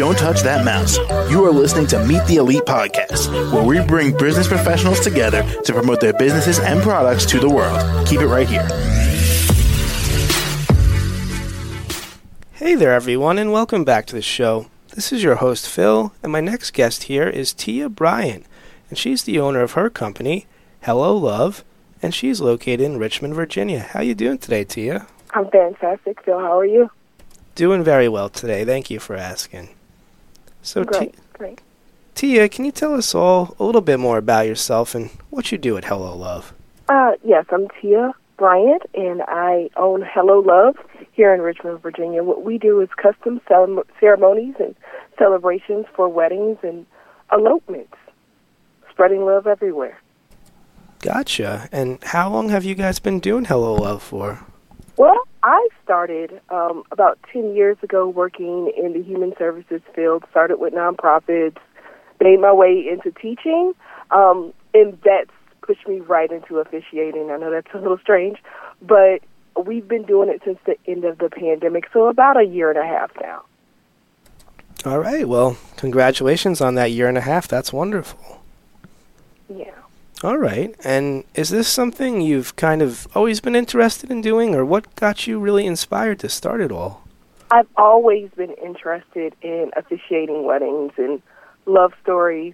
Don't touch that mouse. You are listening to Meet the Elite Podcast, where we bring business professionals together to promote their businesses and products to the world. Keep it right here. Hey there, everyone, and welcome back to the show. This is your host, Phil, and my next guest here is Tia Bryant, and she's the owner of her company, Hello Love, and she's located in Richmond, Virginia. How you doing today, Tia? I'm fantastic, Phil. How are you? Doing very well today. Thank you for asking. So, Great, Ti- great. Tia, can you tell us all a little bit more about yourself and what you do at Hello Love? Uh, yes, I'm Tia Bryant, and I own Hello Love here in Richmond, Virginia. What we do is custom cele- ceremonies and celebrations for weddings and elopements, spreading love everywhere. Gotcha. And how long have you guys been doing Hello Love for? I started um, about 10 years ago working in the human services field, started with nonprofits, made my way into teaching, um, and that's pushed me right into officiating. I know that's a little strange, but we've been doing it since the end of the pandemic, so about a year and a half now. All right. Well, congratulations on that year and a half. That's wonderful. Yeah. All right. And is this something you've kind of always been interested in doing, or what got you really inspired to start it all? I've always been interested in officiating weddings and love stories.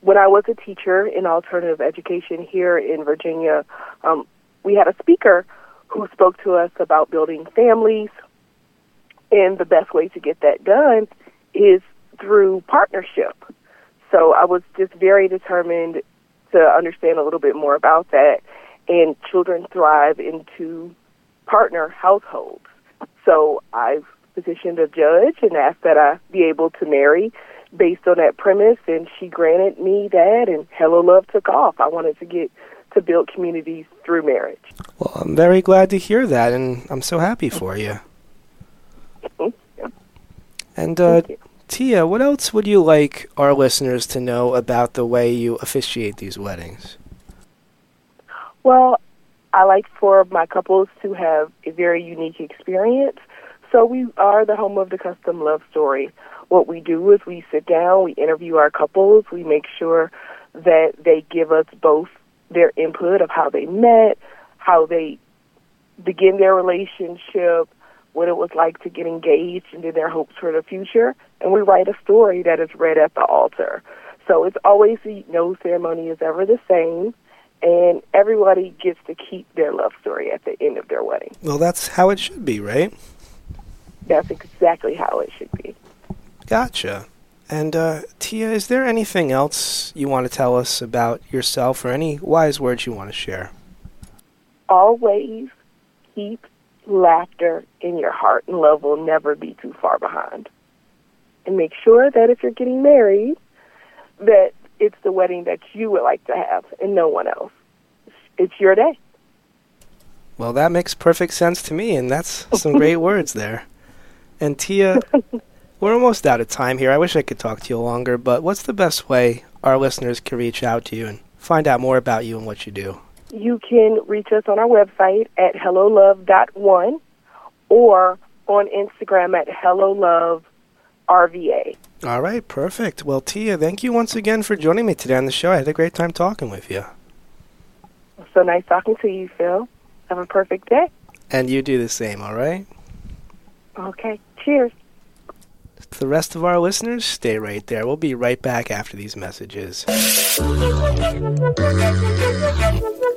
When I was a teacher in alternative education here in Virginia, um, we had a speaker who spoke to us about building families, and the best way to get that done is through partnership. So I was just very determined to understand a little bit more about that. And children thrive into partner households. So I've petitioned a judge and asked that I be able to marry based on that premise, and she granted me that, and Hello Love took off. I wanted to get to build communities through marriage. Well, I'm very glad to hear that, and I'm so happy for you. And uh, Thank you. Tia, what else would you like our listeners to know about the way you officiate these weddings? Well, I like for my couples to have a very unique experience. So we are the home of the custom love story. What we do is we sit down, we interview our couples, we make sure that they give us both their input of how they met, how they begin their relationship, what it was like to get engaged, and their hopes for the future. And we write a story that is read at the altar. So it's always the no ceremony is ever the same, and everybody gets to keep their love story at the end of their wedding. Well, that's how it should be, right? That's exactly how it should be. Gotcha. And uh, Tia, is there anything else you want to tell us about yourself, or any wise words you want to share? Always keep laughter in your heart, and love will never be too far behind. And make sure that if you're getting married, that it's the wedding that you would like to have and no one else. It's your day. Well, that makes perfect sense to me, and that's some great words there. And Tia, we're almost out of time here. I wish I could talk to you longer, but what's the best way our listeners can reach out to you and find out more about you and what you do? You can reach us on our website at hellolove.one or on Instagram at helloloverva. All right, perfect. Well, Tia, thank you once again for joining me today on the show. I had a great time talking with you. So nice talking to you, Phil. Have a perfect day. And you do the same, all right? Okay. Cheers. To the rest of our listeners, stay right there. We'll be right back after these messages.